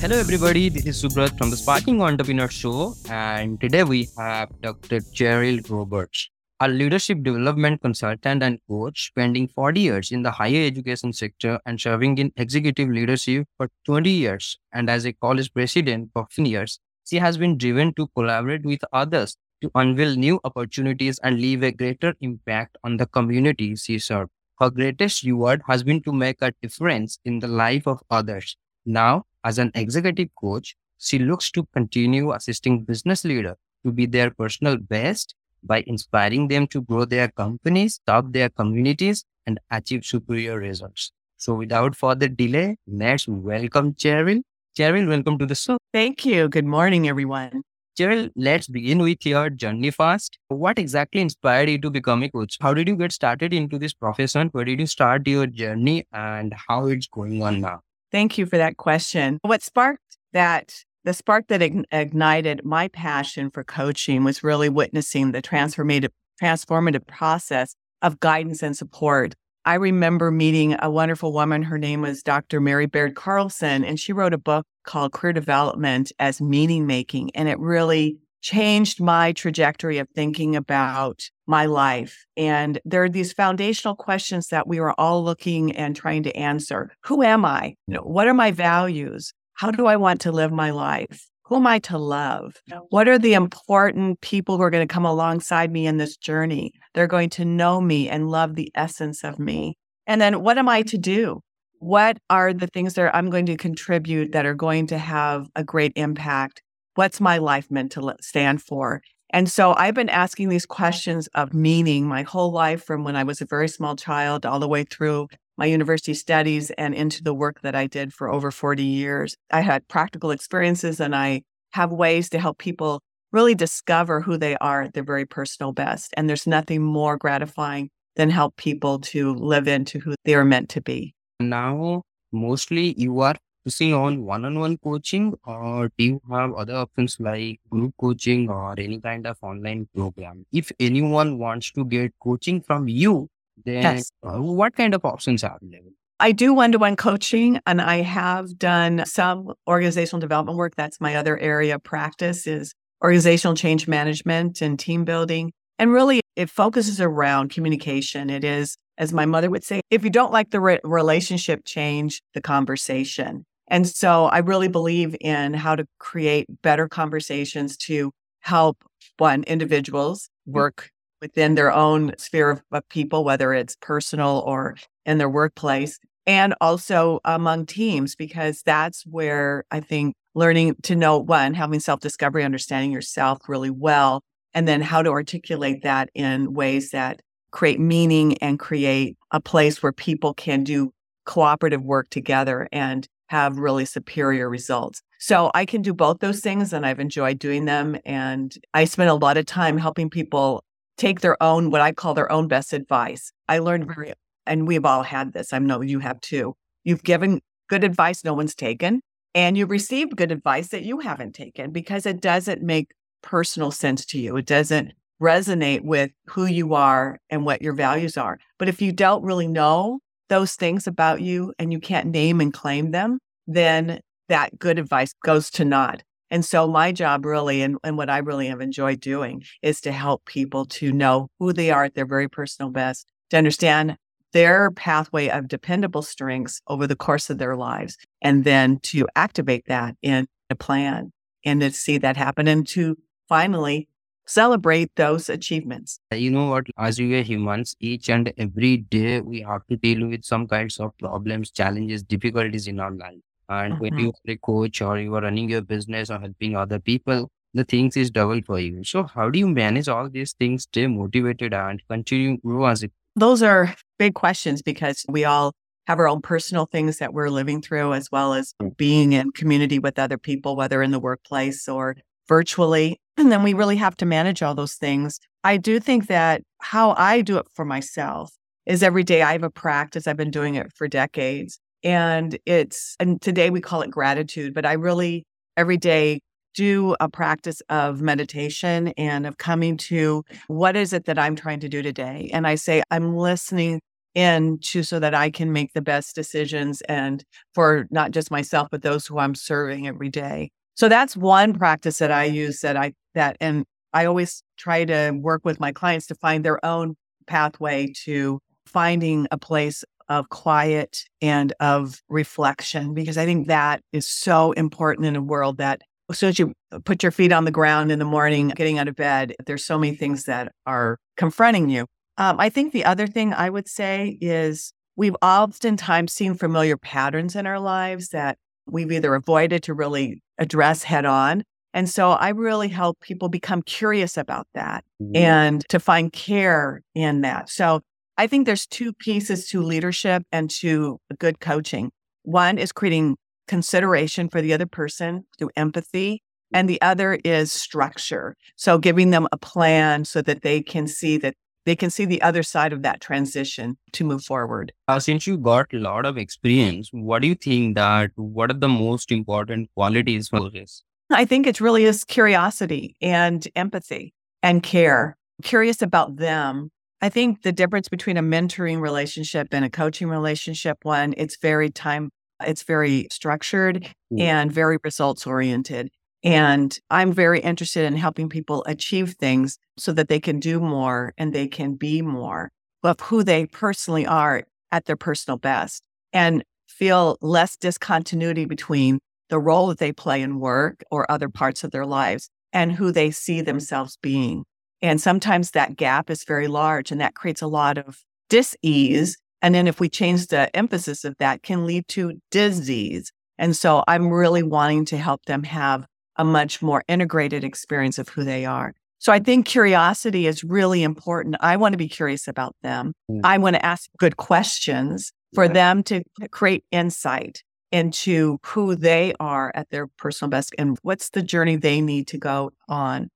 Hello, everybody. This is Subrat from the Sparking Entrepreneur Show, and today we have Dr. Cheryl Roberts, a leadership development consultant and coach, spending 40 years in the higher education sector and serving in executive leadership for 20 years, and as a college president for 15 years. She has been driven to collaborate with others to unveil new opportunities and leave a greater impact on the community she serves. Her greatest reward has been to make a difference in the life of others. Now, as an executive coach, she looks to continue assisting business leaders to be their personal best by inspiring them to grow their companies, serve their communities, and achieve superior results. So, without further delay, let's welcome Cheryl. Cheryl, welcome to the show. Thank you. Good morning, everyone. Cheryl, let's begin with your journey first. What exactly inspired you to become a coach? How did you get started into this profession? Where did you start your journey and how it's going on now? Thank you for that question. What sparked that, the spark that ignited my passion for coaching was really witnessing the transformative, transformative process of guidance and support. I remember meeting a wonderful woman. Her name was Dr. Mary Baird Carlson, and she wrote a book called Career Development as Meaning Making. And it really changed my trajectory of thinking about my life. And there are these foundational questions that we are all looking and trying to answer. Who am I? You know, what are my values? How do I want to live my life? Who am I to love? What are the important people who are going to come alongside me in this journey? They're going to know me and love the essence of me. And then what am I to do? What are the things that I'm going to contribute that are going to have a great impact What's my life meant to stand for? And so I've been asking these questions of meaning my whole life from when I was a very small child all the way through my university studies and into the work that I did for over 40 years. I had practical experiences and I have ways to help people really discover who they are at their very personal best. And there's nothing more gratifying than help people to live into who they are meant to be. Now, mostly you are focusing on one-on-one coaching or do you have other options like group coaching or any kind of online program if anyone wants to get coaching from you then yes. Uh, what kind of options are available I do one to one coaching and I have done some organizational development work. That's my other area of practice is organizational change management and team building. And really it focuses around communication. It is, as my mother would say, if you don't like the re- relationship, change the conversation. And so I really believe in how to create better conversations to help one individuals mm. work within their own sphere of, of people, whether it's personal or in their workplace, and also among teams, because that's where I think learning to know one, having self discovery, understanding yourself really well, and then how to articulate that in ways that create meaning and create a place where people can do cooperative work together and have really superior results. So I can do both those things and I've enjoyed doing them. And I spend a lot of time helping people take their own, what I call their own best advice. I learned mm-hmm. very, and we've all had this. I know you have too. You've given good advice no one's taken, and you've received good advice that you haven't taken because it doesn't make personal sense to you. It doesn't resonate with who you are and what your values are. But if you don't really know those things about you and you can't name and claim them, then that good advice goes to naught. And so my job really, and, and what I really have enjoyed doing is to help people to know who they are at their very personal best, to understand their pathway of dependable strengths over the course of their lives, and then to activate that in a plan and to see that happen and to finally celebrate those achievements. You know what? As we are humans, each and every day we have to deal with some kinds of problems, challenges, difficulties in our life. And mm-hmm. when you are a coach or you are running your business or helping other people, the things is double for you. So how do you manage all these things, stay motivated and continue grow as a those are big questions because we all have our own personal things that we're living through, as well as being in community with other people, whether in the workplace or virtually. And then we really have to manage all those things. I do think that how I do it for myself is every day I have a practice. I've been doing it for decades. And it's, and today we call it gratitude, but I really every day do a practice of meditation and of coming to what is it that I'm trying to do today. And I say, I'm listening in to so that I can make the best decisions and for not just myself, but those who I'm serving every day. So that's one practice that I use that I, that, and I always try to work with my clients to find their own pathway to finding a place of quiet and of reflection, because I think that is so important in a world that as soon as you put your feet on the ground in the morning, getting out of bed, there's so many things that are confronting you. Um, I think the other thing I would say is we've oftentimes seen familiar patterns in our lives that we've either avoided to really address head on. And so I really help people become curious about that mm-hmm. and to find care in that. So I think there's two pieces to leadership and to good coaching. One is creating consideration for the other person through empathy. And the other is structure. So giving them a plan so that they can see that they can see the other side of that transition to move forward. Uh, since you got a lot of experience, what do you think that what are the most important qualities for this? I think it really is curiosity and empathy and care. Curious about them. I think the difference between a mentoring relationship and a coaching relationship, one, it's very time, it's very structured mm. and very results oriented. And I'm very interested in helping people achieve things so that they can do more and they can be more of who they personally are at their personal best and feel less discontinuity between the role that they play in work or other parts of their lives and who they see themselves being. And sometimes that gap is very large and that creates a lot of dis-ease. And then if we change the emphasis of that can lead to disease. And so I'm really wanting to help them have a much more integrated experience of who they are. So I think curiosity is really important. I want to be curious about them. Mm. I want to ask good questions for yeah. them to create insight into who they are at their personal best and what's the journey they need to go on.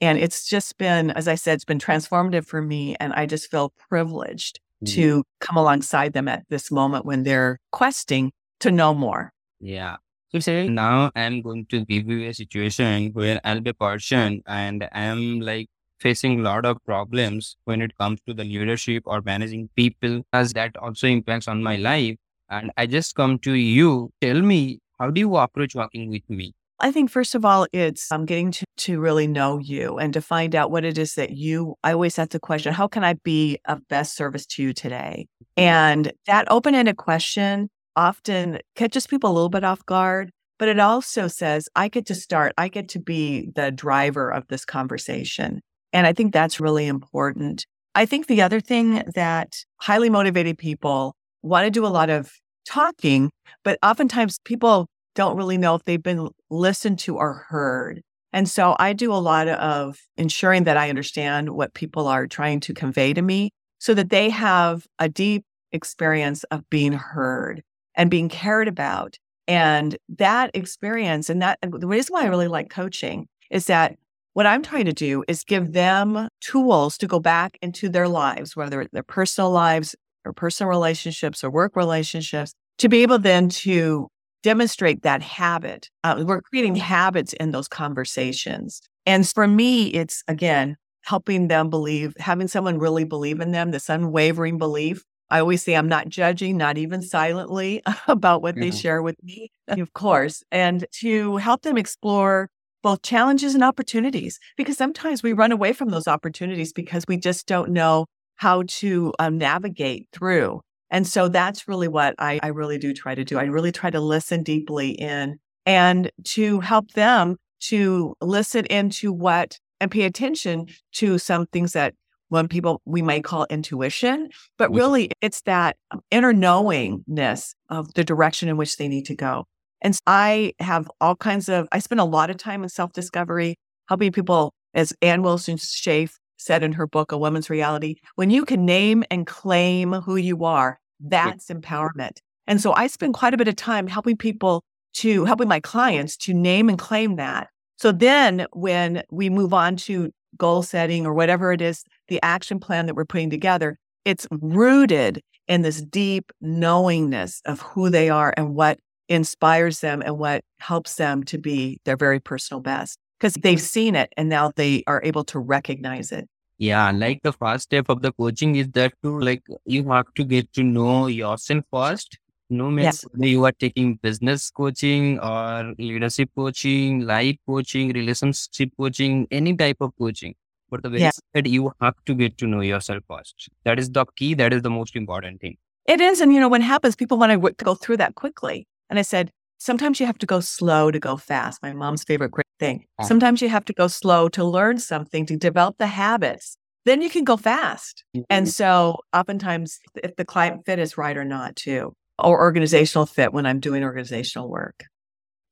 And it's just been, as I said, it's been transformative for me. And I just feel privileged mm. to come alongside them at this moment when they're questing to know more. Yeah. So say now I'm going to give you a situation where I'll be a person and I'm like facing a lot of problems when it comes to the leadership or managing people as that also impacts on my life. And I just come to you, tell me, how do you approach working with me? I think first of all, it's um, getting to, to really know you and to find out what it is that you, I always ask the question, how can I be of best service to you today? And that open-ended question often catches people a little bit off guard, but it also says, I get to start, I get to be the driver of this conversation. And I think that's really important. I think the other thing that highly motivated people want to do a lot of talking, but oftentimes people don't really know if they've been listened to or heard. And so I do a lot of ensuring that I understand what people are trying to convey to me so that they have a deep experience of being heard and being cared about. And that experience and that the reason why I really like coaching is that what I'm trying to do is give them tools to go back into their lives, whether their personal lives or personal relationships or work relationships, to be able then to demonstrate that habit. Uh, we're creating habits in those conversations. And for me, it's again, helping them believe, having someone really believe in them, this unwavering belief I always say I'm not judging, not even silently, about what they share with me, of course, and to help them explore both challenges and opportunities. Because sometimes we run away from those opportunities because we just don't know how to um, navigate through. And so that's really what I, I really do try to do. I really try to listen deeply in and to help them to listen into what and pay attention to some things that when people we might call intuition, but really it's that inner knowingness of the direction in which they need to go. And I have all kinds of, I spend a lot of time in self discovery, helping people, as Anne Wilson Schaef said in her book, A Woman's Reality, when you can name and claim who you are, that's yeah. empowerment. And so I spend quite a bit of time helping people to helping my clients to name and claim that. So then when we move on to goal setting or whatever it is, the action plan that we're putting together, it's rooted in this deep knowingness of who they are and what inspires them and what helps them to be their very personal best because they've seen it and now they are able to recognize it. Yeah, like the first step of the coaching is that to like you have to get to know yourself first. No matter whether you are taking business coaching or leadership coaching, life coaching, relationship coaching, any type of coaching. But the very Yeah. that you have to get to know yourself first. That is the key. That is the most important thing. It is. And, you know, when it happens, people want to go through that quickly. And I said, sometimes you have to go slow to go fast. My mom's favorite great thing. Sometimes you have to go slow to learn something, to develop the habits. Then you can go fast. And mm-hmm. so oftentimes, if the client fit is right or not, too, or organizational fit when I'm doing organizational work.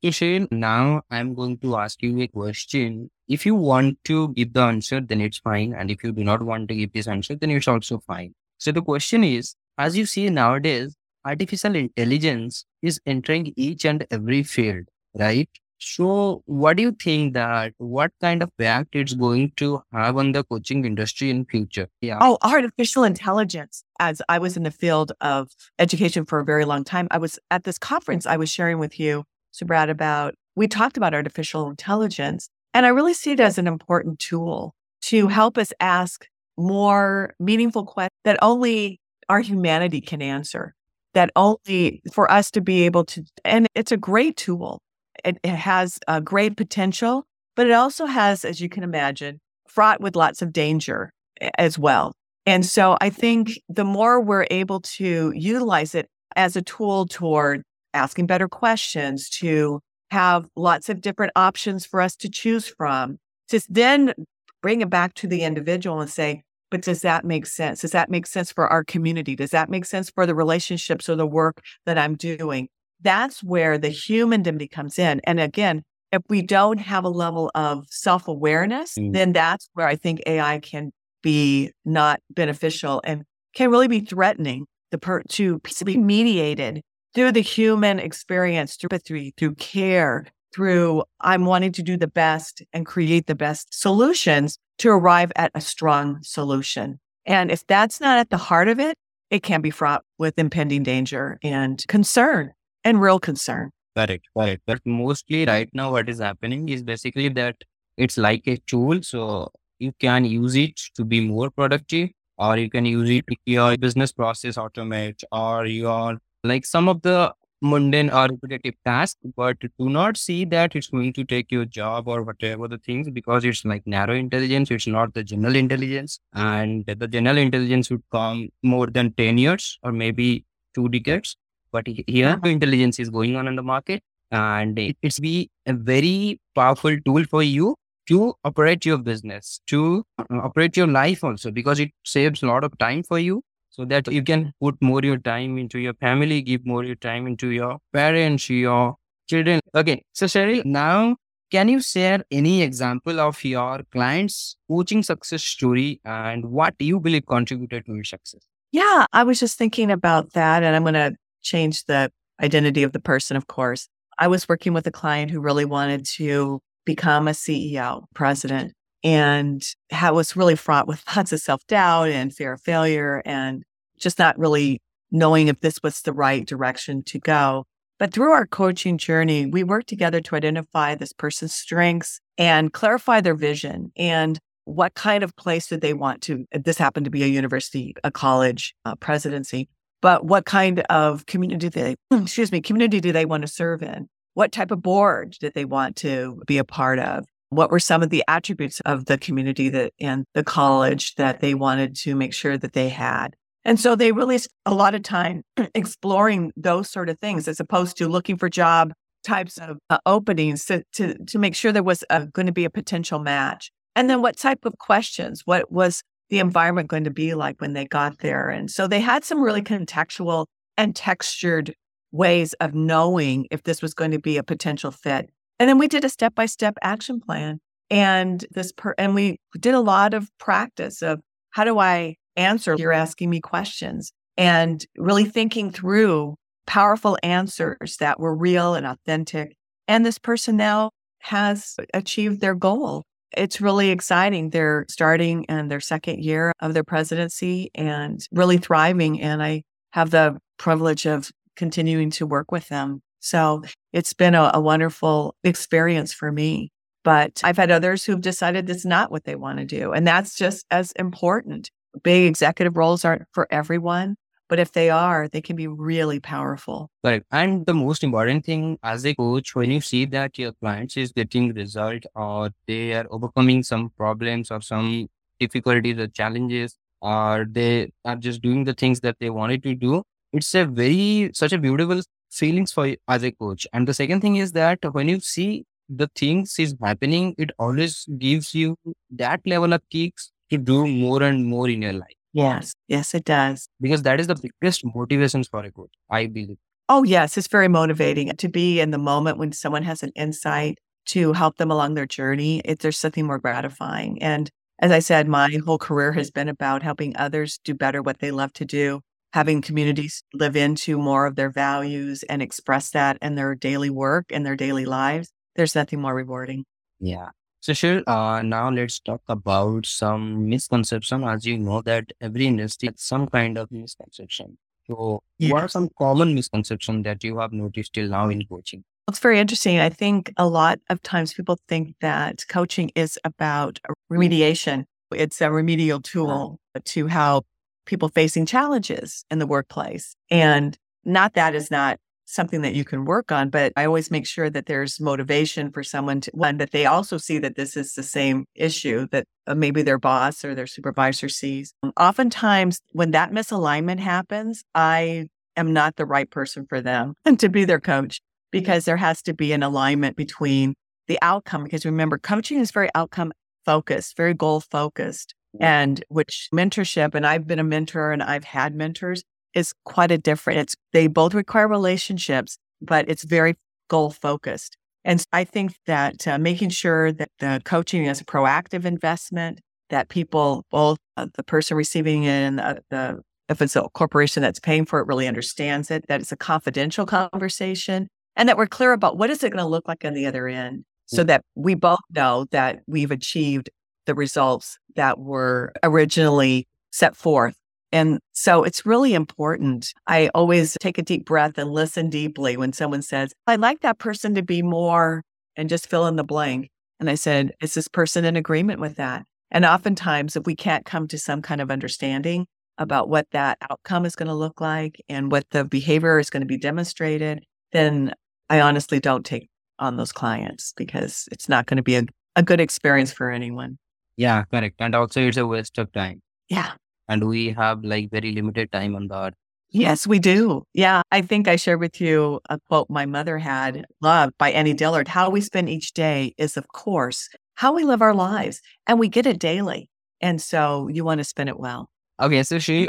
Shane, now I'm going to ask you a question. If you want to give the answer, then it's fine. And if you do not want to give this answer, then it's also fine. So the question is, as you see nowadays, artificial intelligence is entering each and every field, right? So what do you think that what kind of impact it's going to have on the coaching industry in future? Yeah. Oh, artificial intelligence. As I was in the field of education for a very long time, I was at this conference I was sharing with you, Subrat, about we talked about artificial intelligence. And I really see it as an important tool to help us ask more meaningful questions that only our humanity can answer, that only for us to be able to, and it's a great tool. It, it has a great potential, but it also has, as you can imagine, fraught with lots of danger as well. And so I think the more we're able to utilize it as a tool toward asking better questions, to have lots of different options for us to choose from, to then bring it back to the individual and say, but does that make sense? Does that make sense for our community? Does that make sense for the relationships or the work that I'm doing? That's where the human dimension comes in. And again, if we don't have a level of self awareness, Mm. then that's where I think AI can be not beneficial and can really be threatening the per to be mediated through the human experience, through empathy, through care, through I'm wanting to do the best and create the best solutions to arrive at a strong solution. And if that's not at the heart of it, it can be fraught with impending danger and concern and real concern. Correct, correct. But mostly right now, what is happening is basically that it's like a tool. So you can use it to be more productive, or you can use it to your business process automate, or your like some of the mundane or repetitive task, But do not see that it's going to take your job or whatever the things because it's like narrow intelligence. It's not the general intelligence, and the general intelligence would come more than ten years or maybe two decades but here Uh-huh. intelligence is going on in the market and it's be a very powerful tool for you to operate your business to uh, operate your life also because it saves a lot of time for you so that you can put more your time into your family give more your time into your parents your children okay so cheryl now can you share any example of your clients coaching success story and what you believe contributed to your success Yeah, I was just thinking about that. And I'm going to change the identity of the person, of course. I was working with a client who really wanted to become a CEO, president, and ha- was really fraught with lots of self doubt and fear of failure and just not really knowing if this was the right direction to go. But through our coaching journey, we worked together to identify this person's strengths and clarify their vision and what kind of place did they want to this happened to be a university a college uh, presidency but what kind of community do they excuse me community do they want to serve in what type of board did they want to be a part of what were some of the attributes of the community that and the college that they wanted to make sure that they had and so they really a lot of time exploring those sort of things as opposed to looking for job types of uh, openings to, to to make sure there was going to be a potential match and then what type of questions? What was the environment going to be like when they got there? And so they had some really contextual and textured ways of knowing if this was going to be a potential fit. And then we did a step by step action plan. And this per- and we did a lot of practice of how do I answer? You're asking me questions and really thinking through powerful answers that were real and authentic. And this person now has achieved their goal it's really exciting. They're starting in their second year of their presidency and really thriving. And I have the privilege of continuing to work with them. So it's been a, a wonderful experience for me. But I've had others who've decided it's not what they want to do. And that's just as important. Big executive roles aren't for everyone, but if they are, they can be really powerful. Correct. And the most important thing as a coach, when you see that your clients is getting result or they are overcoming some problems or some difficulties or challenges, or they are just doing the things that they wanted to do, it's a very such a beautiful feelings for you as a coach. And the second thing is that when you see the things is happening, it always gives you that level of kicks to do more and more in your life. Yes. Yes, it does. Because that is the biggest motivations for a coach, I believe. Oh, yes. It's very motivating to be in the moment when someone has an insight to help them along their journey. If there's something more gratifying. And as I said, my whole career has been about helping others do better what they love to do, having communities live into more of their values and express that in their daily work and their daily lives. There's nothing more rewarding. Yeah. So sure. Uh, now let's talk about some misconception. As you know that every industry has some kind of misconception. So what are some common misconceptions that you have noticed till now in coaching? It's very interesting. I think a lot of times people think that coaching is about remediation. It's a remedial tool to help people facing challenges in the workplace. And not that is not something that you can work on, but I always make sure that there's motivation for someone to one that they also see that this is the same issue that uh, maybe their boss or their supervisor sees. Oftentimes when that misalignment happens, I am not the right person for them to be their coach because there has to be an alignment between the outcome because remember coaching is very outcome focused, very goal focused and which mentorship and I've been a mentor and I've had mentors is quite a different. It's they both require relationships, but it's very goal focused. And I think that uh, making sure that the coaching is a proactive investment, that people, both uh, the person receiving it and the, the, if it's a corporation that's paying for it, really understands it, that it's a confidential conversation, and that we're clear about what is it going to look like on the other end, so that we both know that we've achieved the results that were originally set forth and so it's really important. I always take a deep breath and listen deeply when someone says, I'd like that person to be more and just fill in the blank. And I said, Is this person in agreement with that? And oftentimes, if we can't come to some kind of understanding about what that outcome is going to look like and what the behavior is going to be demonstrated, then I honestly don't take on those clients because it's not going to be a, a good experience for anyone. Yeah, correct. And also, it's a waste of time. Yeah and we have like very limited time on that. Yes, we do. Yeah. I think I shared with you a quote my mother had loved by Annie Dillard. How we spend each day is, of course, how we live our lives, and we get it daily. And so you want to spend it well. Okay, so she,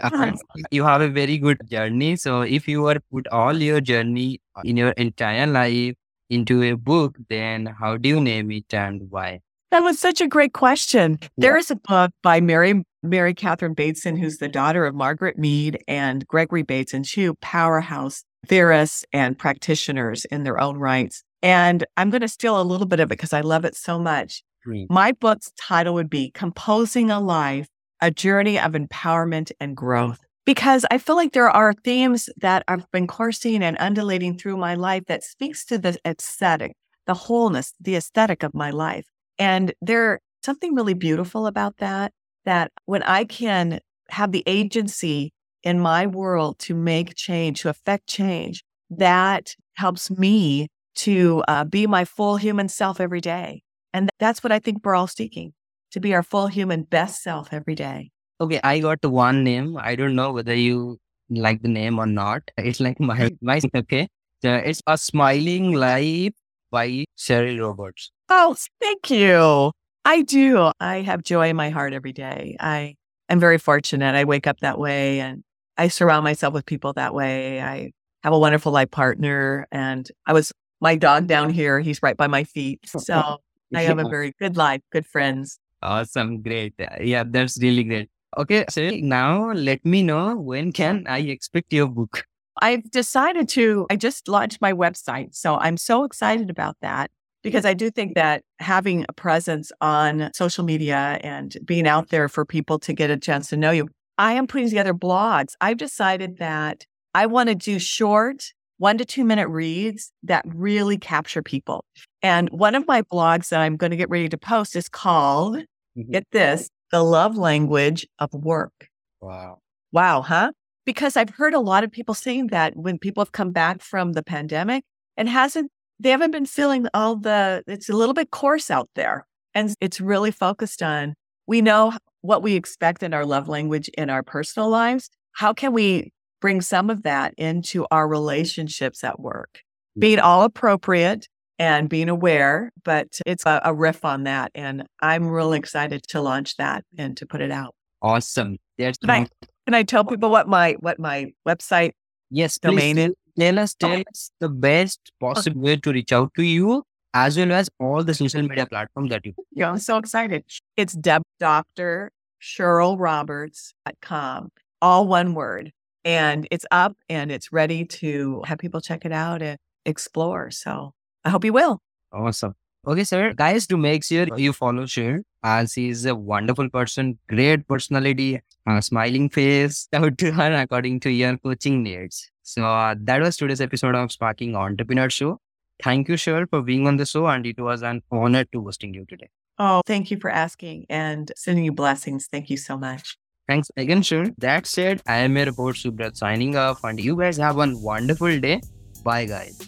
you have a very good journey. So if you were put all your journey in your entire life into a book, then how do you name it and why? That was such a great question. Yeah. There is a book by Mary Mary Catherine Bateson, who's the daughter of Margaret Mead and Gregory Bateson, two powerhouse theorists and practitioners in their own rights. And I'm going to steal a little bit of it because I love it so much. My book's title would be Composing a Life, a Journey of Empowerment and Growth. Because I feel like there are themes that I've been coursing and undulating through my life that speaks to the aesthetic, the wholeness, the aesthetic of my life. And there's something really beautiful about that that when I can have the agency in my world to make change, to affect change, that helps me to uh, be my full human self every day. And that's what I think we're all seeking to be our full human best self every day. Okay, I got the one name. I don't know whether you like the name or not. It's like my, my okay. it's A Smiling Life by Cheryl Roberts. Oh, thank you. I do. I have joy in my heart every day. I am very fortunate. I wake up that way and I surround myself with people that way. I have a wonderful life partner and I was my dog down here. He's right by my feet. So I have a very good life, good friends. Awesome. Great. Uh, yeah, that's really great. Okay. So now let me know when can I expect your book? I've decided to, I just launched my website. So I'm so excited about that because I do think that having a presence on social media and being out there for people to get a chance to know you, I am putting together blogs. I've decided that I want to do short, one to two minute reads that really capture people. And one of my blogs that I'm going to get ready to post is called, Mhm. get this, The Love Language of Work. Wow. Wow, huh? Because I've heard a lot of people saying that when people have come back from the pandemic and hasn't, they haven't been feeling all the, it's a little bit coarse out there. And it's really focused on, we know what we expect in our love language in our personal lives. How can we bring some of that into our relationships at work? Mm. Being all appropriate and being aware, but it's a, a riff on that. And I'm really excited to launch that and to put it out. Awesome. That's Can I, can I tell people what my what my website yes, domain please is? tell us, tell us the best possible way to reach out to you, as well as all the social media platforms that you. Yeah, I'm so excited. It's Deb Dr. com, all one word. And it's up and it's ready to have people check it out and explore. So I hope you will. Awesome. Okay, sir. Guys, to make sure you follow Shir, as he is a wonderful person, great personality, uh, smiling face, out to her according to your coaching needs. So uh, that was today's episode of Sparking Entrepreneur Show. Thank you, Shir, for being on the show, and it was an honor to hosting you today. Oh, thank you for asking and sending you blessings. Thank you so much. Thanks again, Shir. That said, I am your report Subrat signing off, and you guys have a wonderful day. Bye, guys.